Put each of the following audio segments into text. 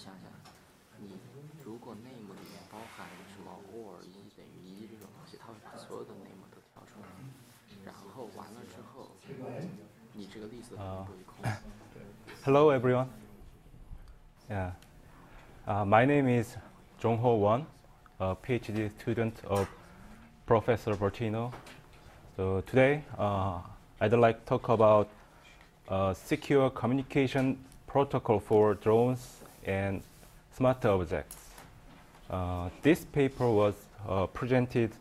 想想，你如果 name 里面包含什么 or 一等于一这种东西，它会把所有的 name 都挑出来，然后完了之后，你这个 list 就会空。 Hello, everyone. Yeah. Uh, my name is Jongho Won, a PhD student of Professor Bertino. So today, uh, I'd like to talk about a secure communication protocol for drones and smart objects. Uh, this paper was uh, presented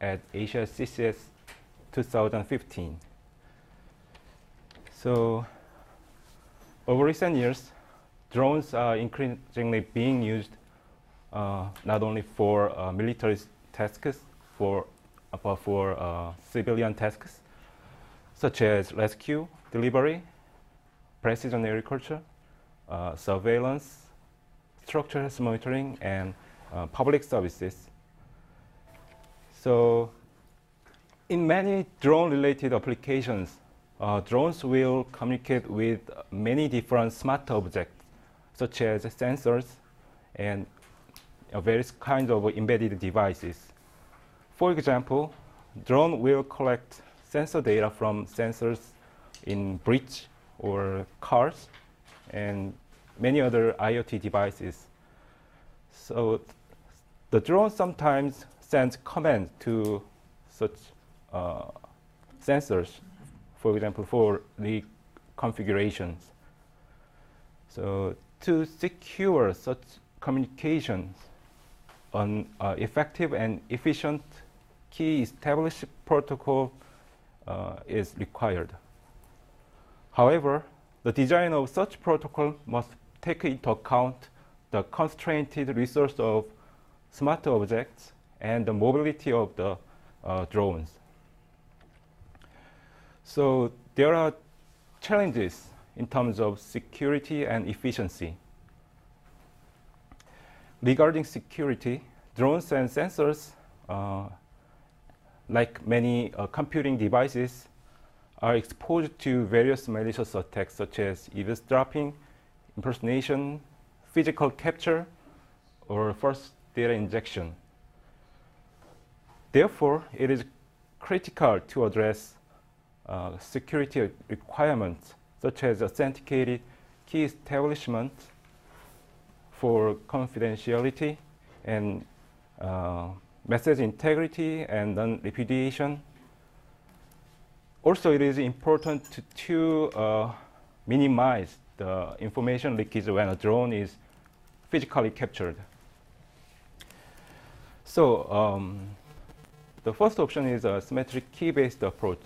at Asia CCS 2015. So over recent years, drones are increasingly being used uh, not only for uh, military tasks, for, uh, but for uh, civilian tasks, such as rescue, delivery, precision agriculture, surveillance, structural health monitoring, and uh, public services. So, in many drone-related applications, uh, drones will communicate with many different smart objects, such as sensors and uh, various kinds of embedded devices. For example, drone will collect sensor data from sensors in bridge or cars and many other IoT devices. So the drone sometimes sends commands to such uh, sensors for example, for the configurations. So to secure such communications, an uh, effective and efficient key established protocol uh, is required. However, the design of such protocol must take into account the constrained resource of smart objects and the mobility of the uh, drones. So there are challenges in terms of security and efficiency. Regarding security, drones and sensors, uh, like many uh, computing devices, are exposed to various malicious attacks such as eavesdropping, impersonation, physical capture, or false data injection. Therefore, it is critical to address uh, security requirements such as authenticated key establishment for confidentiality and uh, message integrity and non-repudiation. Also, it is important to, to uh, minimize the information leakage when a drone is physically captured. So, um, the first option is a symmetric key-based approach.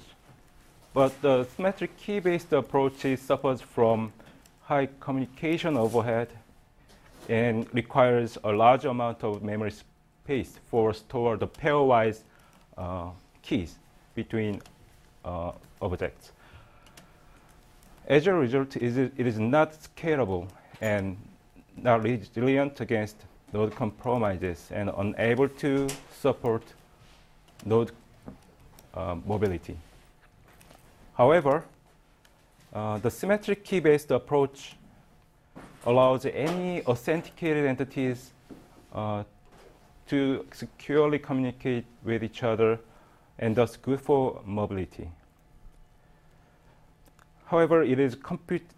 But the symmetric key-based approach suffers from high communication overhead and requires a large amount of memory space for store the pairwise uh, keys between uh, objects. As a result, it is, not scalable and not resilient against node compromises and unable to support node uh, mobility. However, uh, the symmetric key-based approach allows any authenticated entities uh, to securely communicate with each other and thus good for mobility. However, it is,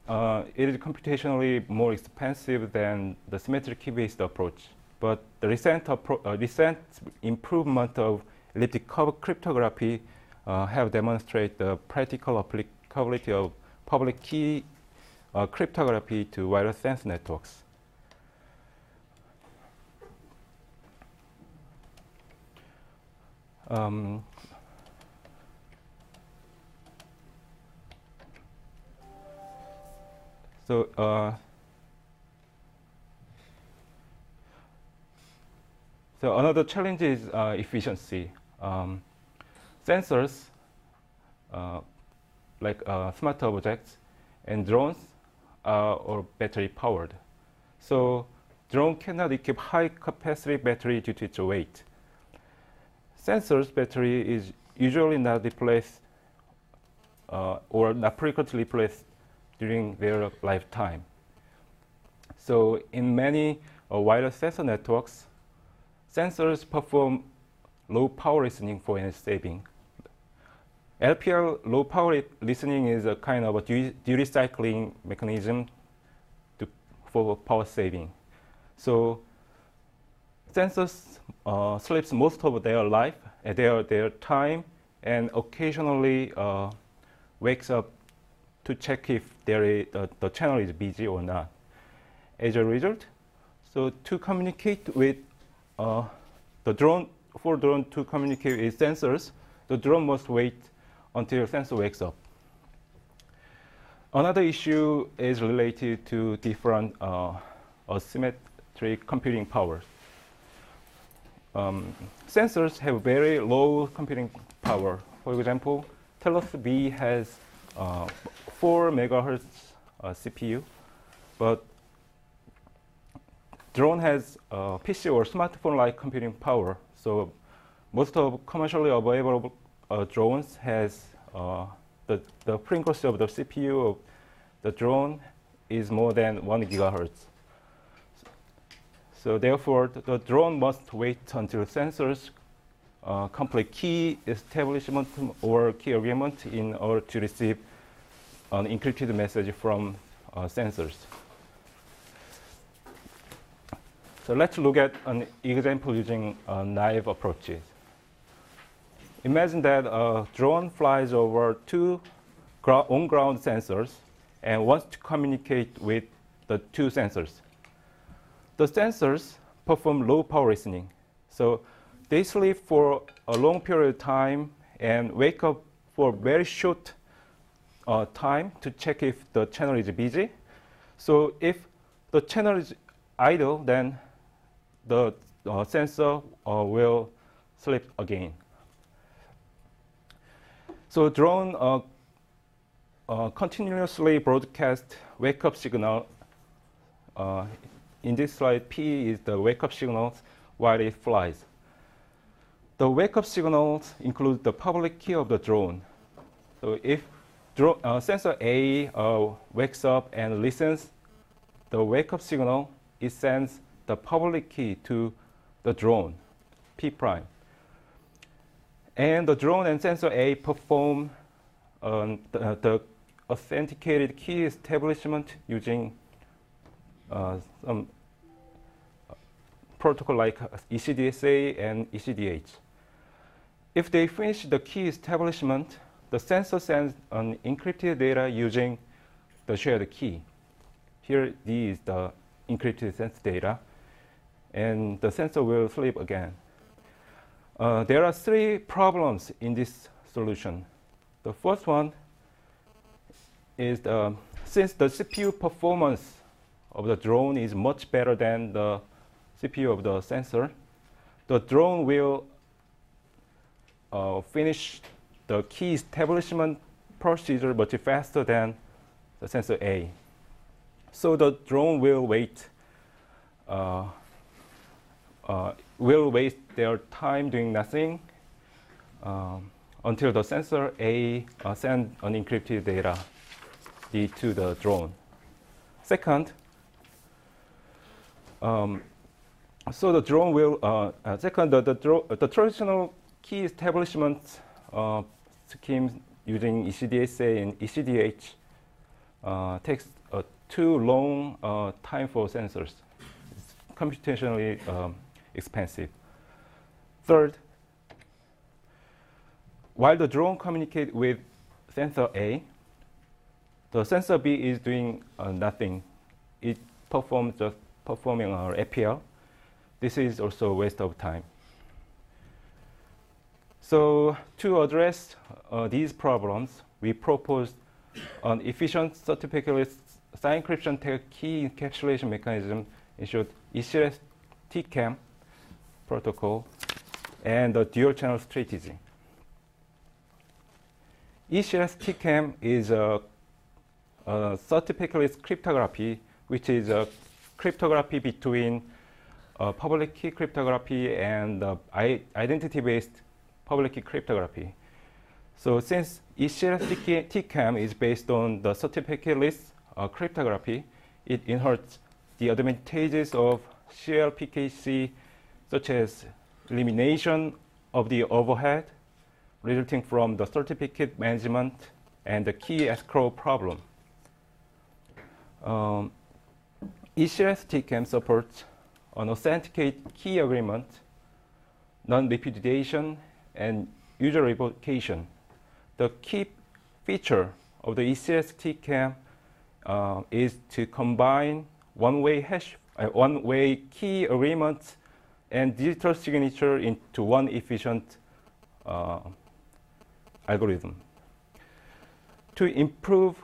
uh, it is computationally more expensive than the symmetric key-based approach. But the recent, uh, recent improvement of elliptic curve cryptography uh, have demonstrated the practical applicability of public key uh, cryptography to wireless sense networks. Um, so uh, so another challenge is uh, efficiency. Um, sensors, uh, like uh, smart objects and drones, are all battery powered. So drone cannot equip high capacity battery due to its weight. Sensors battery is usually not replaced uh, or not frequently replaced during their lifetime. So in many uh, wireless sensor networks, sensors perform low power listening for energy saving. LPL low power listening is a kind of a duty cycling mechanism to, for power saving. So sensors uh, sleeps most of their life, uh, their, their time, and occasionally uh, wakes up to check if there is, uh, the channel is busy or not. As a result, so to communicate with uh, the drone, for drone to communicate with sensors, the drone must wait until sensor wakes up. Another issue is related to different uh, asymmetric computing powers. Um, sensors have very low computing power. For example, Telos B has uh, 4 megahertz uh, CPU, but drone has uh, PC or smartphone-like computing power. So most of commercially available uh, drones has the, the frequency of the CPU of the drone is more than 1 gigahertz. So therefore, the, the drone must wait until sensors uh, complete key establishment or key agreement in order to receive an encrypted message from uh, sensors. So let's look at an example using uh, naive approaches. Imagine that a drone flies over two on-ground sensors and wants to communicate with the two sensors. The sensors perform low power listening. So they sleep for a long period of time and wake up for a very short uh, time to check if the channel is busy. So if the channel is idle, then the uh, sensor uh, will sleep again. So drone uh, uh, continuously broadcast wake-up signal. Uh, in this slide, P is the wake-up signal while it flies. The wake-up signals include the public key of the drone. So if drone, uh, sensor A uh, wakes up and listens, the wake-up signal, it sends the public key to the drone, P prime. And the drone and sensor A perform um, the, the, authenticated key establishment using uh, some protocol like ECDSA and ECDH. If they finish the key establishment, the sensor sends an encrypted data using the shared key. Here, D is the encrypted sense data, and the sensor will sleep again. Uh, there are three problems in this solution. The first one is the, since the CPU performance of the drone is much better than the CPU of the sensor, the drone will uh, finish the key establishment procedure much faster than the sensor A. So the drone will wait uh, uh, will waste their time doing nothing um, until the sensor A uh, send unencrypted data D to the drone. Second, um, so the drone will, uh, uh second, the, the, the, traditional key establishment uh, scheme using ECDSA and ECDH uh, takes too long time for sensors. It's computationally um, expensive. Third, while the drone communicates with sensor A, the sensor B is doing uh, nothing. It performs just performing our APL. This is also a waste of time. So to address uh, these problems, we proposed an efficient certificate sign encryption key encapsulation mechanism in short ECRS TCAM protocol and the dual channel strategy. eCLSC-TKEM is a, a certificate cryptography, which is a cryptography between uh, public key cryptography and uh, identity-based public key cryptography. So since eCLSC-TKEM is based on the certificateless uh, cryptography, it inherits the advantages of CLPKC, such as elimination of the overhead resulting from the certificate management and the key escrow problem. Um, eCLSC-TKEM supports an authenticate key agreement, non-repudiation, and user revocation. The key feature of the eCLSC-TKEM uh, is to combine one-way hash, uh, one-way key agreement and digital signature into one efficient uh, algorithm. To improve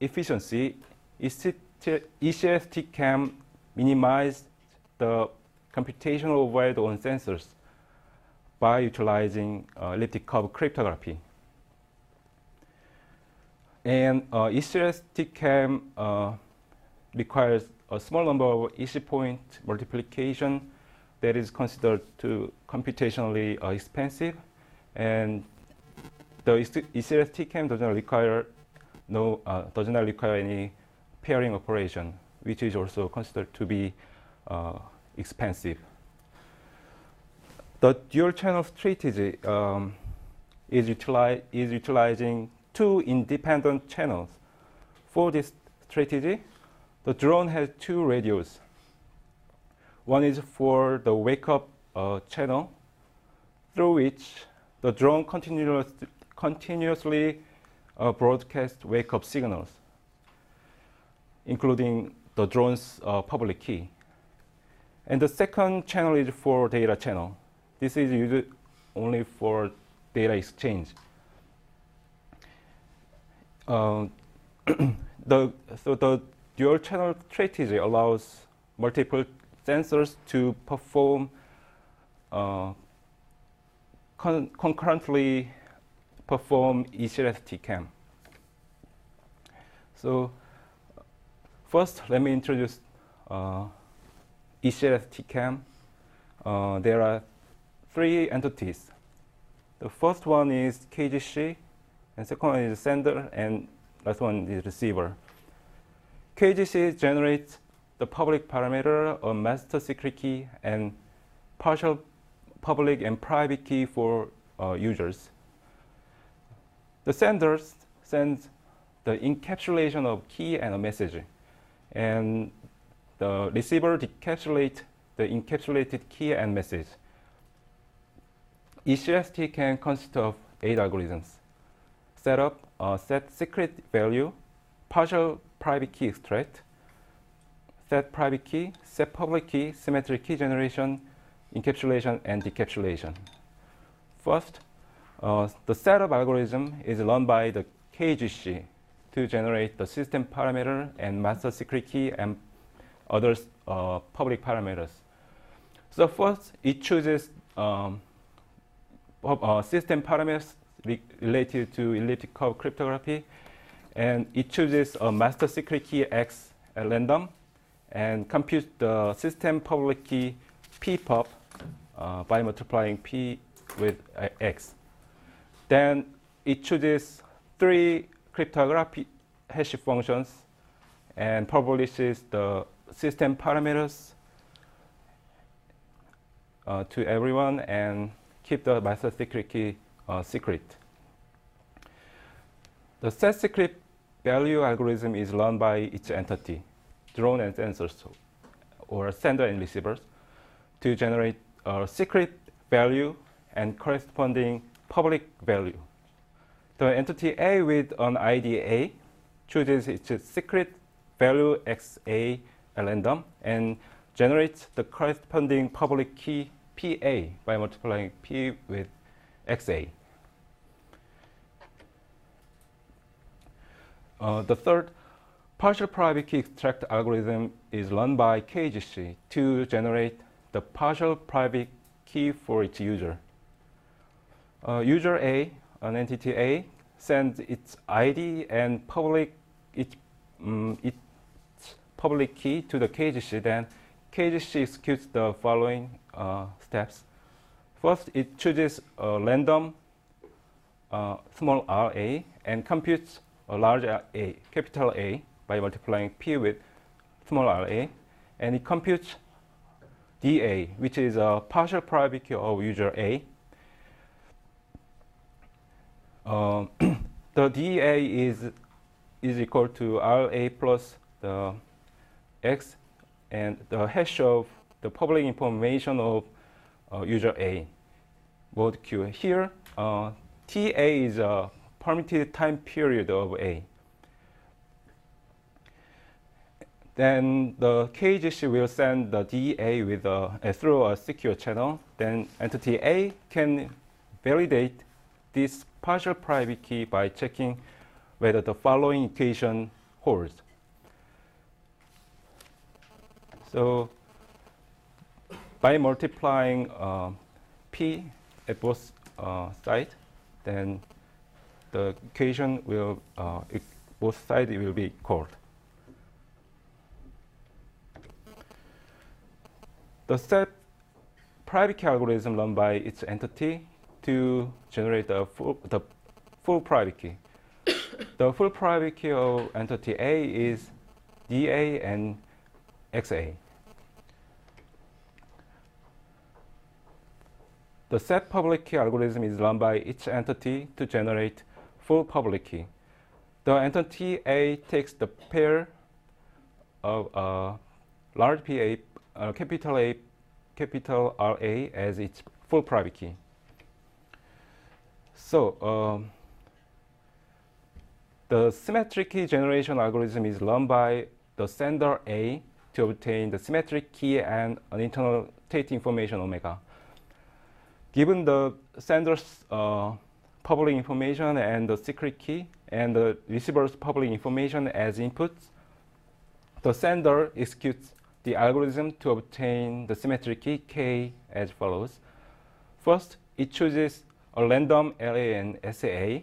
efficiency, ECS TCAM minimize the computational overhead on sensors by utilizing uh, elliptic curve cryptography. And uh, ECS TCAM uh, requires a small number of EC point multiplication that is considered to computationally uh, expensive. And the eCLSC-TKEM does not require no uh, does not require any pairing operation, which is also considered to be uh, expensive. The dual channel strategy um, is, utili is utilizing two independent channels. For this strategy, the drone has two radios. One is for the wake up uh, channel, through which the drone continuous, continuously uh, broadcasts wake up signals, including the drone's uh, public key. And the second channel is for data channel. This is used only for data exchange. Uh, the, so the dual channel strategy allows multiple sensors to perform uh, con concurrently perform eCLSC-TKEM. So first, let me introduce uh, eCLSC-TKEM. Uh, there are three entities. The first one is KGC, and second one is sender, and last one is receiver. KGC generates the public parameter of master secret key and partial public and private key for uh, users. The sender sends the encapsulation of key and a message, and the receiver decapsulates the encapsulated key and message. eCLSC-TKEM consist of eight algorithms. Setup, uh, set secret value, partial private key extract, set private key, set public key, symmetric key generation, encapsulation, and decapsulation. First, uh, the setup algorithm is run by the KGC to generate the system parameter and master secret key and other uh, public parameters. So first, it chooses um, uh, system parameters related to elliptic curve cryptography, and it chooses a master secret key X at random, and computes the system public key P-pub uh, by multiplying P with uh, X. Then it chooses three cryptography hash functions and publishes the system parameters uh, to everyone and keep the master secret key uh, secret. The set secret value algorithm is run by each entity, drone and sensors, or sender and receivers, to generate a secret value and corresponding public value. The entity A with an ID A chooses its secret value XA at random and generates the corresponding public key PA by multiplying P with XA. Uh, the third partial private key extract algorithm is run by KGC to generate the partial private key for its user. Uh, user A, an entity A, sends its ID and public its, um, its public key to the KGC. Then KGC executes the following steps. First, it chooses a random uh, small RA and computes a large A, capital A, by multiplying P with small RA. and it computes DA, which is a partial private key of user A. Um, the DA is is equal to RA plus the X and the hash of the public information of uh, user A, mod Q. Here, uh, TA is a permitted time period of A. Then the KGC will send the DA with a, through a secure channel. Then entity A can validate this partial private key by checking whether the following equation holds. So by multiplying uh, P at both uh, sides, then the equation will, uh, both sides will be called. The set private key algorithm run by its entity to generate the full, the full private key. the full private key of entity A is DA and XA. The set public key algorithm is run by each entity to generate full public key. The entity A takes the pair of uh, large PA, uh, capital A, capital RA as its full private key. So um, the symmetric key generation algorithm is run by the sender A to obtain the symmetric key and an internal state information omega. Given the sender's uh, public information and the secret key and the receiver's public information as inputs, the sender executes the algorithm to obtain the symmetric key k as follows. First, it chooses a random LA and SAA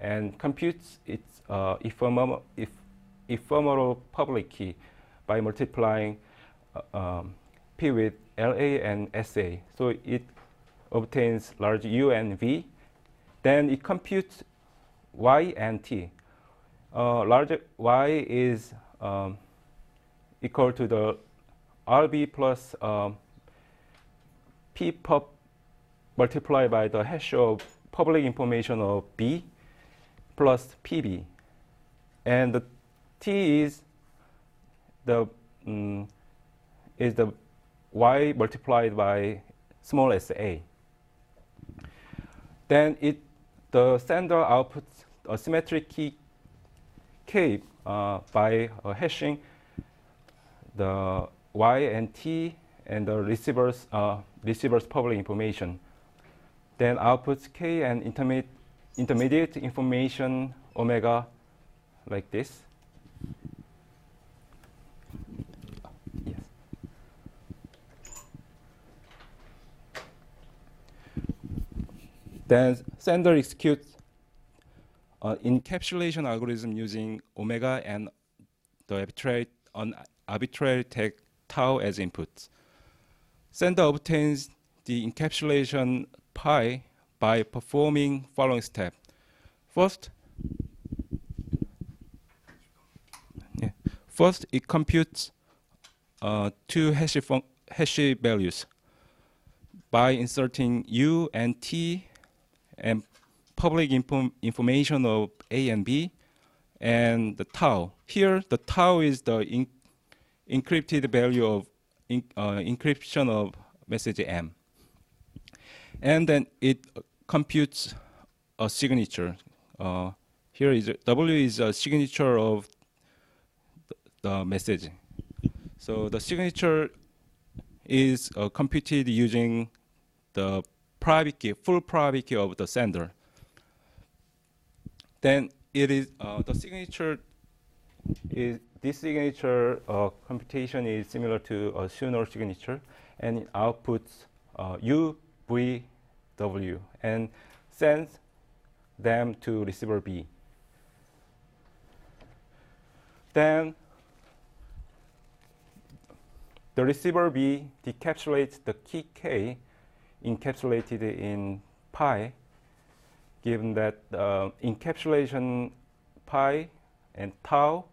and computes its uh, ephemeral, ephemeral public key by multiplying uh, um, P with LA and SA. So it obtains large U and V. Then it computes Y and T. Uh, large Y is um, equal to the RB plus um, P pub multiplied by the hash of public information of B plus PB. And the T is the um, is the Y multiplied by small sa. Then it the sender outputs a symmetric key k uh, by uh, hashing the y and t and the receiver's uh, receiver's public information then outputs k and intermediate, intermediate information omega like this. Then sender executes an encapsulation algorithm using omega and the arbitrary, an arbitrary tag tau as inputs. Sender obtains the encapsulation pi by performing following step. First, yeah, first it computes uh, two hash, hash values by inserting u and t and public info information of A and B and the tau. Here, the tau is the encrypted value of in, uh, encryption of message M and then it computes a signature. Uh, here is W is a signature of the message. So the signature is uh, computed using the private key, full private key of the sender. Then it is uh, the signature is this signature uh, computation is similar to a Schnorr signature, and it outputs uh, U V, W, and sends them to receiver B. Then the receiver B decapsulates the key K encapsulated in pi, given that uh, encapsulation pi and tau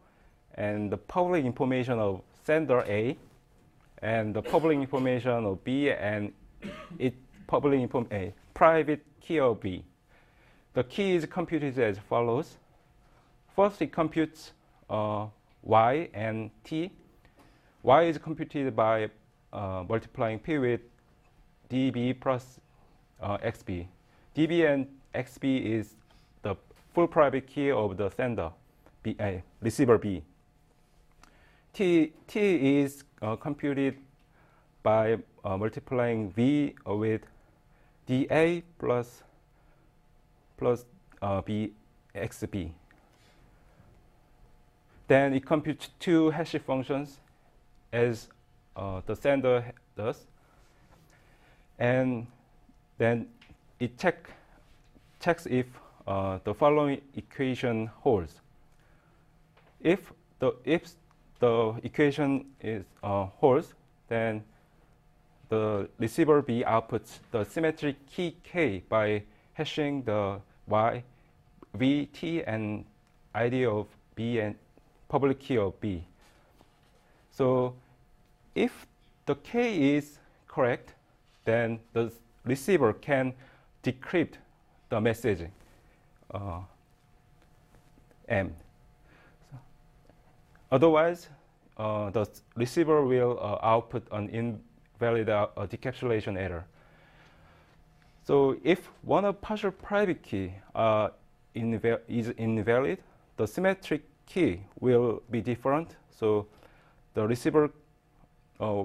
and the public information of sender A and the public information of B and it public inform a private key of B. The key is computed as follows. First, it computes uh, y and t. y is computed by uh, multiplying p with db plus uh, xb. db and xb is the full private key of the sender, B, uh, receiver B. T, T is uh, computed by uh, multiplying V with dA plus plus uh, XB. Then it computes two hash functions as uh, the sender does. And then it check, checks if uh, the following equation holds. If the, if the equation is uh, holds, then the receiver B outputs the symmetric key K by hashing the Y, V, T, and ID of B and public key of B. So if the K is correct, then the receiver can decrypt the message uh, M. Otherwise, uh, the receiver will uh, output an invalid uh, decapsulation error. So if one of partial private key uh, inval is invalid, the symmetric key will be different. So the receiver uh,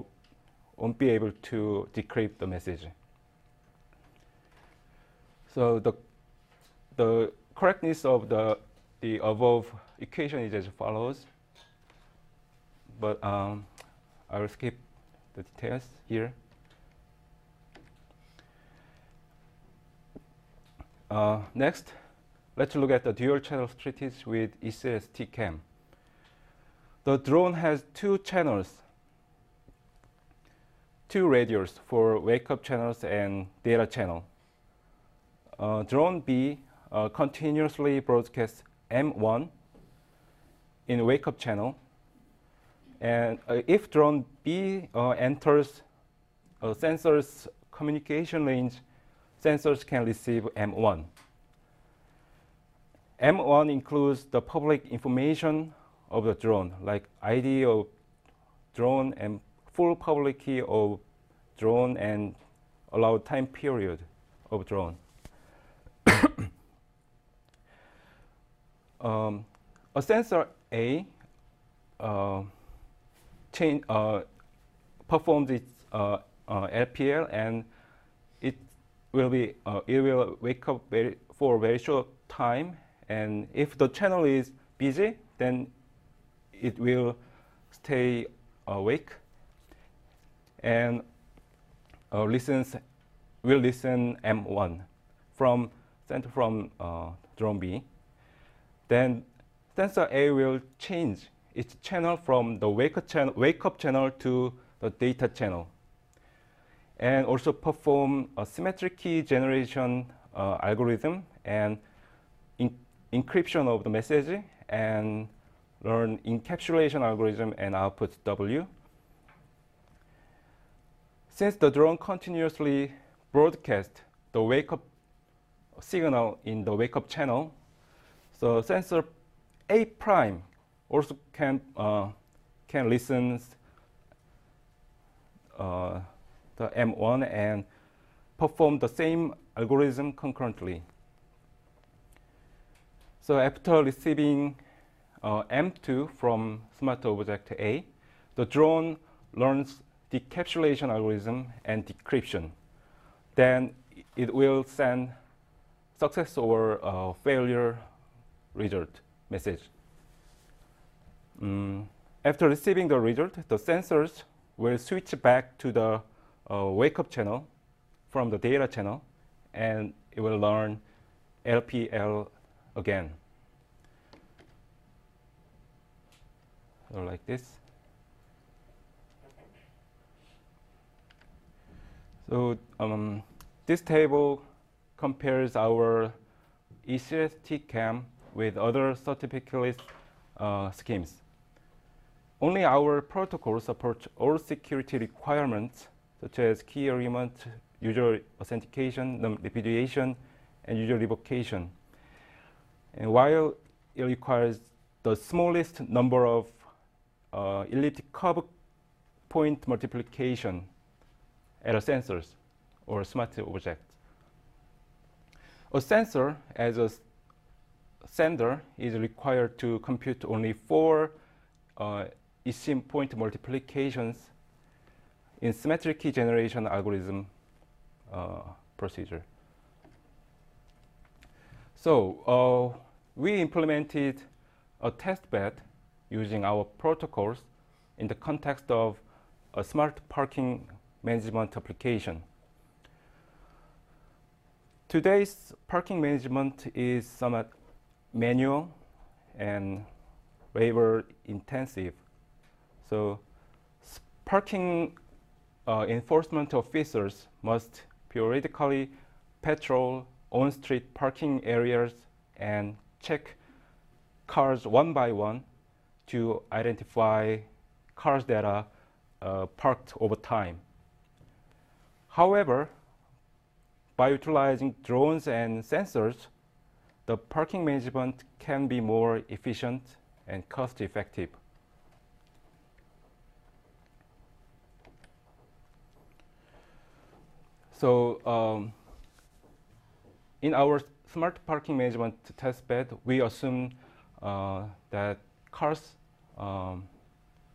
won't be able to decrypt the message. So the, the correctness of the, the above equation is as follows. But um, I will skip the details here. Uh, next, let's look at the dual channel strategy with ECS TCAM. The drone has two channels, two radios for wake up channels and data channel. Uh, drone B uh, continuously broadcasts M1 in wake up channel. And uh, if drone B uh, enters a sensor's communication range, sensors can receive M1. M1 includes the public information of the drone, like ID of drone and full public key of drone and allowed time period of drone. um, a sensor A uh, uh, performs its uh, LPL and it will be uh, it will wake up very, for a very short time and if the channel is busy then it will stay awake and uh, listens will listen M1 from sent from uh, drone B. Then sensor A will change its channel from the wake up channel, wake up channel to the data channel and also perform a symmetric key generation uh, algorithm and in encryption of the message and learn encapsulation algorithm and output W. Since the drone continuously broadcasts the wake up signal in the wake up channel, so sensor A prime also can uh, can listen uh, the M1 and perform the same algorithm concurrently. So after receiving uh, M2 from smart object A, the drone learns decapsulation algorithm and decryption. Then it will send success or uh, failure result message. Mm, after receiving the result, the sensors will switch back to the uh, wake up channel from the data channel and it will learn LPL again. So like this. So um, this table compares our eCLSC-TKEM with other certificate uh, schemes. only our protocol supports all security requirements such as key element, user authentication, repudiation, and user revocation. And while it requires the smallest number of uh, elliptic curve point multiplication at a sensors or smart object. A sensor as a sender is required to compute only four uh, eSIM point multiplications in symmetric key generation algorithm uh, procedure. So uh, we implemented a test bed using our protocols in the context of a smart parking management application. Today's parking management is somewhat manual and labor intensive. So parking uh, enforcement officers must periodically patrol on-street parking areas and check cars one by one to identify cars that are uh, parked over time. However, by utilizing drones and sensors, the parking management can be more efficient and cost effective. So um, in our smart parking management test bed, we assume uh, that cars um,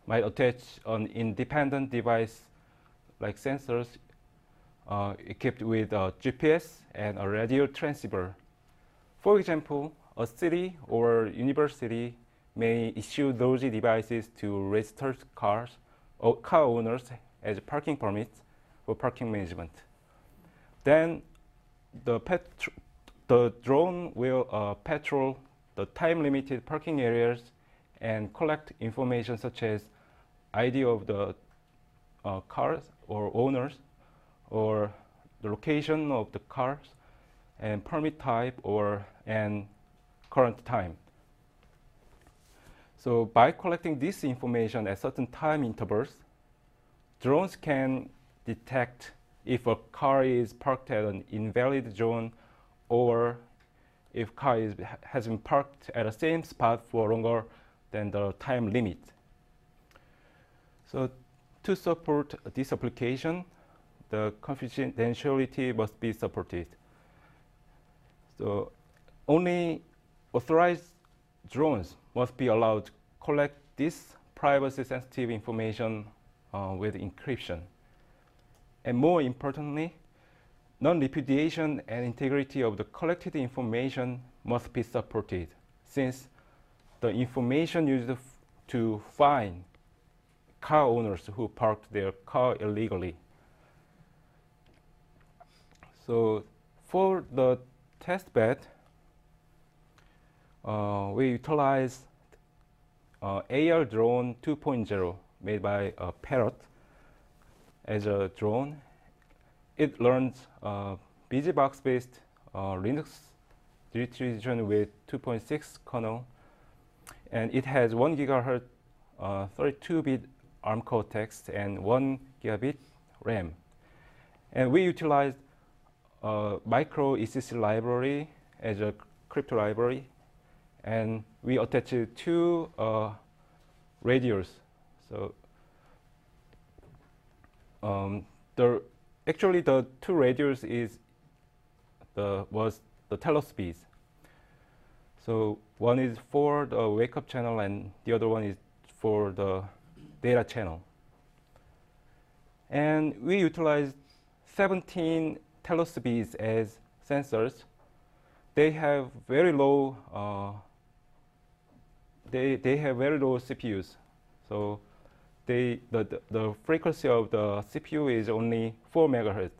might attach an independent device like sensors equipped with a GPS and a radio transceiver. For example, a city or university may issue those devices to registered cars or car owners as parking permits for parking management. Then the, the drone will uh, patrol the time-limited parking areas and collect information such as ID of the uh, cars or owners or the location of the cars and permit type or and current time. So by collecting this information at certain time intervals, drones can detect if a car is parked at an invalid zone or if car is, has been parked at the same spot for longer than the time limit. So to support this application, the confidentiality must be supported. So only authorized drones must be allowed to collect this privacy sensitive information uh, with encryption. And more importantly, non-repudiation and integrity of the collected information must be supported since the information used to find car owners who parked their car illegally. So for the test bed, uh, we utilize uh, AR drone 2.0 made by uh, Parrot as a drone. It learns uh, BusyBox-based uh, Linux distribution with 2.6 kernel, and it has 1 gigahertz 32-bit uh, ARM Cortex and 1 gigabit RAM. And we utilized a micro ECC library as a crypto library, and we attached two uh, radios. So um, the actually the two radios is the was the TelosBs. So one is for the wake up channel and the other one is for the data channel. And we utilized 17 TelosBs as sensors. They have very low, uh, they, they have very low CPUs. So they, the, the, the frequency of the CPU is only 4 megahertz.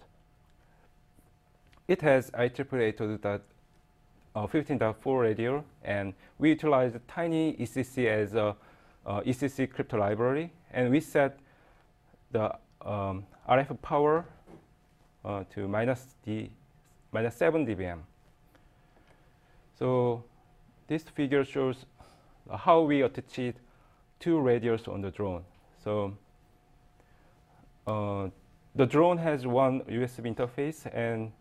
It has IEEE uh, 15.4 radio, and we utilize TinyECC as a uh, ECC crypto library, and we set the um, RF power uh, to minus D, minus 7 dBm. So this figure shows how we attached two radios on the drone. So uh, the drone has one USB interface and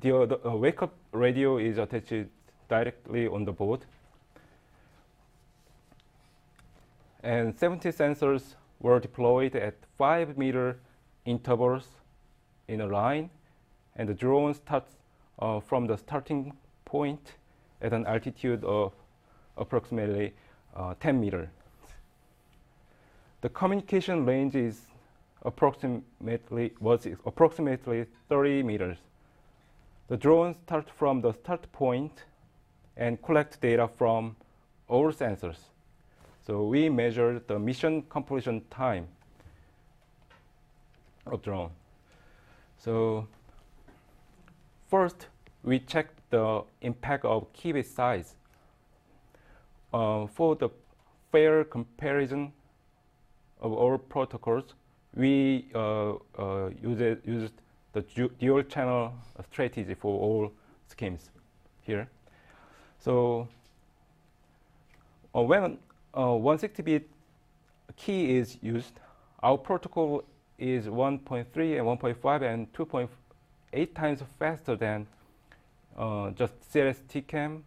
the, uh, the uh, wake up radio is attached directly on the board. And 70 sensors were deployed at 5 meter intervals in a line, and the drone starts uh, from the starting point at an altitude of approximately uh, 10 meters. The communication range is approximately was approximately 30 meters. The drone starts from the start point and collect data from all sensors. So we measure the mission completion time of drone. So first, we check the impact of key bit size. Uh, for the fair comparison of all protocols, we uh, uh, use, used the dual channel strategy for all schemes here. So uh, when 160-bit uh, key is used, our protocol is 1.3 and 1.5 and 2.8 times faster than uh, just CLS TCAM,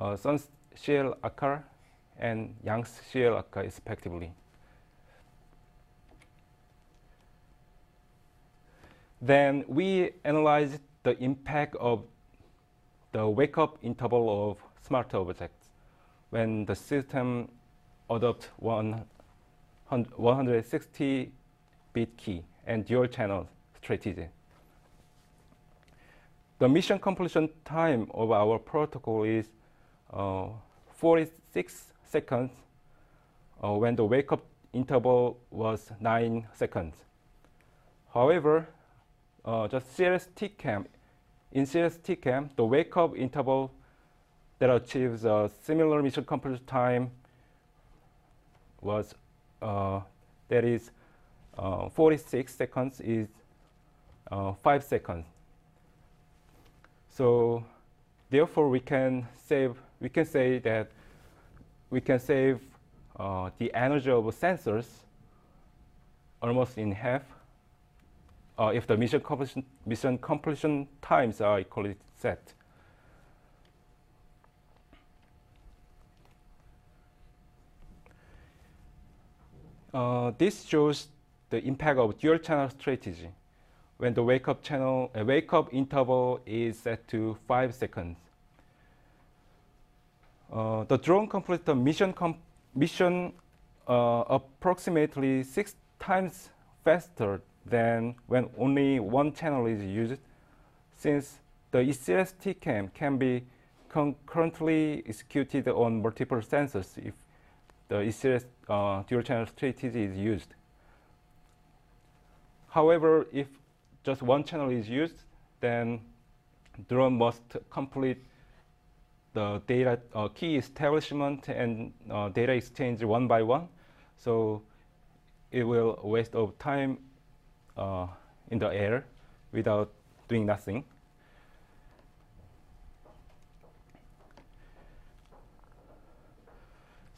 uh, Sun's CL-AKA, and Yang's CL-AKA respectively. Then we analyzed the impact of the wake-up interval of smart objects when the system adopts 160-bit key and dual channel strategy. The mission completion time of our protocol is uh, 46 seconds uh, when the wake-up interval was 9 seconds. However, uh, just CLSC-TKEM, in CLSC-TKEM, the wake-up interval that achieves a similar mission completion time was, uh, that is uh, 46 seconds is uh, 5 seconds. So therefore, we can save. We can say that we can save uh, the energy of sensors almost in half uh, if the mission completion, mission completion times are equally set. Uh, this shows the impact of dual channel strategy when the wake up channel uh, wake up interval is set to five seconds. Uh, the drone completes the mission mission uh, approximately six times faster than when only one channel is used, since the eCLSC-TKEM can be concurrently executed on multiple sensors if the ECS uh, dual channel strategy is used. However, if just one channel is used, then drone must complete the data uh, key establishment and uh, data exchange one by one. So it will waste of time uh, in the air without doing nothing.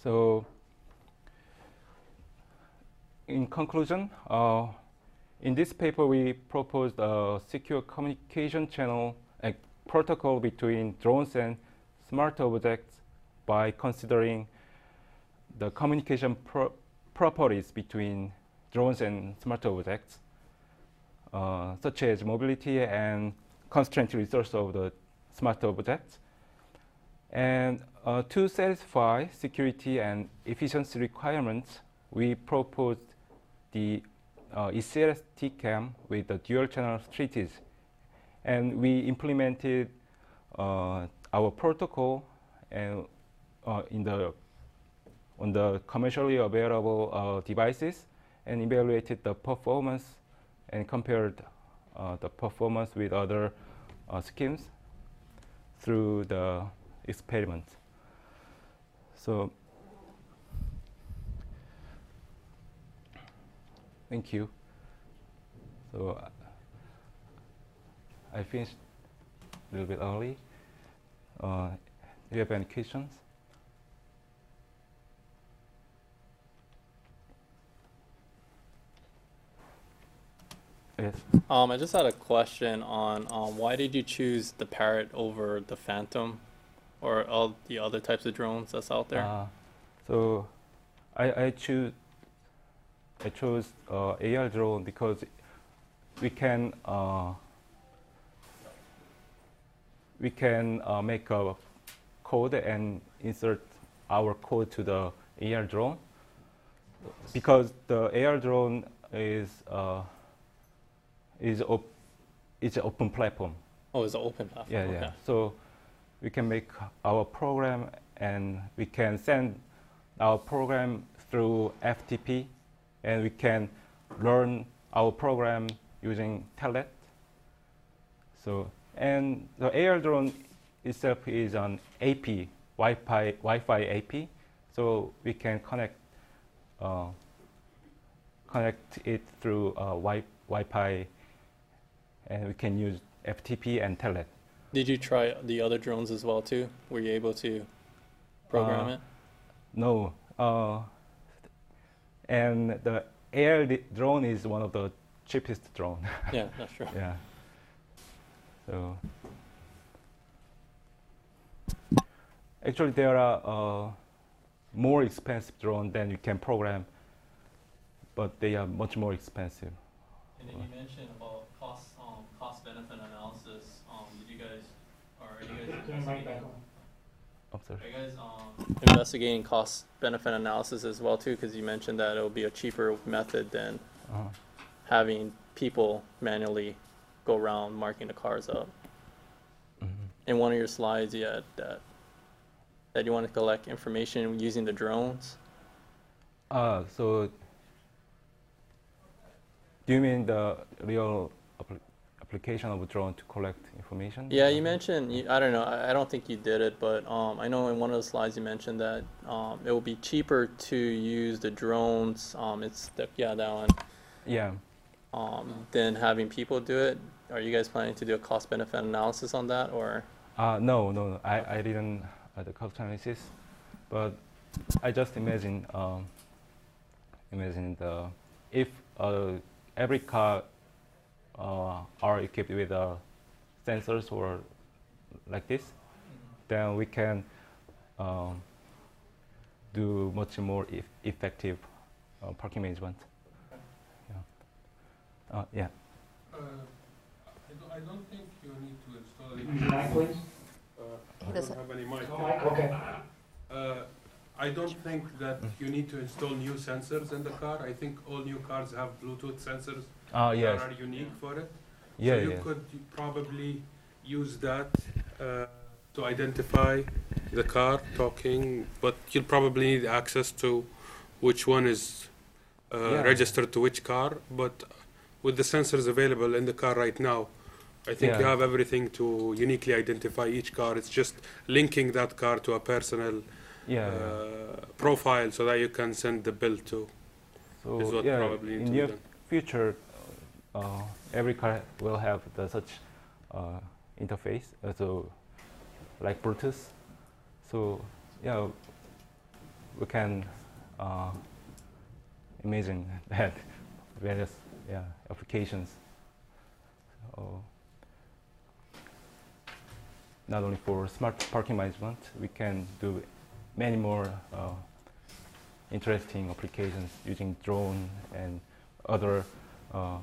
So in conclusion, uh, in this paper, we proposed a secure communication channel a protocol between drones and smart objects by considering the communication pro properties between drones and smart objects, uh, such as mobility and constraint resource of the smart objects. And uh, to satisfy security and efficiency requirements, we proposed the uh, ECLS TCAM with the dual channel strategy. And we implemented uh, our protocol and uh, in the on the commercially available uh, devices and evaluated the performance and compared uh, the performance with other uh, schemes through the experiment. So Thank you. So I finished a little bit early. Uh, do you have any questions? Yes. Um, I just had a question on um, why did you choose the Parrot over the Phantom or all the other types of drones that's out there? Uh, so I, I choose I chose uh, AR drone because we can uh, we can uh, make a code and insert our code to the AR drone because the AR drone is uh, is op- it's an open platform. oh, it's an open platform. Yeah, okay. yeah. So we can make our program and we can send our program through FTP and we can learn our program using Telnet. So and the AR drone itself is an AP, Wi-Fi, Wi-Fi AP. So we can connect uh, connect it through uh, wi- Wi-Fi and we can use FTP and Telnet. Did you try the other drones as well too? Were you able to program Uh, it? No. And the air di- drone is one of the cheapest drone. Yeah, that's true. yeah. So actually, there are uh, more expensive drone than you can program, but they are much more expensive. And then you mentioned about cost, um, cost benefit analysis. Um, did you guys, or are you guys investigating? I'm sorry. Are you guys um, investigating cost benefit analysis as well too? Because you mentioned that it will be a cheaper method than Uh, having people manually go around marking the cars up. mhm. In one of your slides, you had that that you want to collect information using the drones. Uh, so do you mean the real appli- application of a drone to collect information? Yeah, you mentioned. You, I don't know. I, I don't think you did it, but um, I know in one of the slides you mentioned that um, it will be cheaper to use the drones. Um, it's the, yeah that one. Yeah. Um, than having people do it. Are you guys planning to do a cost benefit analysis on that, or Uh, no, no, no. I, I didn't uh, the cost analysis, but I just imagine um, imagine the if uh, every car are equipped with uh, sensors or like this, then we can um, do much more eff effective uh, parking management. Yeah. Uh, yeah. Uh, I don't, think you need to install Use any. your mic, please. Uh, I don't have any mic. No mic, okay. Uh, I don't think that you need to install new sensors in the car. I think all new cars have Bluetooth sensors Ah, yes. that are unique for it. Yeah, so you yeah. could probably use that uh, to identify the car talking, but you'll probably need access to which one is uh, Yeah. registered to which car. But with the sensors available in the car right now, I think you have everything to uniquely identify each car. It's just linking that car to a personal Yeah. yeah. uh, profile so that you can send the bill to. So is what yeah, probably in near future, every car will have the such uh, interface, uh, so like Bluetooth. So yeah, we can uh, imagine that various yeah applications. So not only for smart parking management, we can do many more uh, interesting applications using drone and other uh,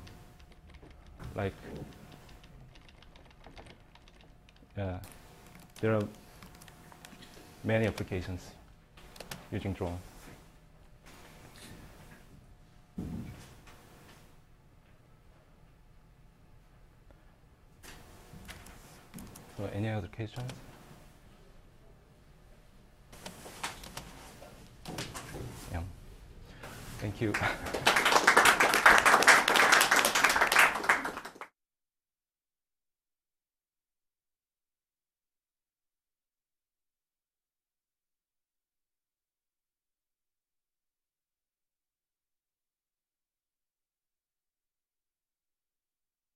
like there are many applications using drone so any other questions? Yeah. Thank you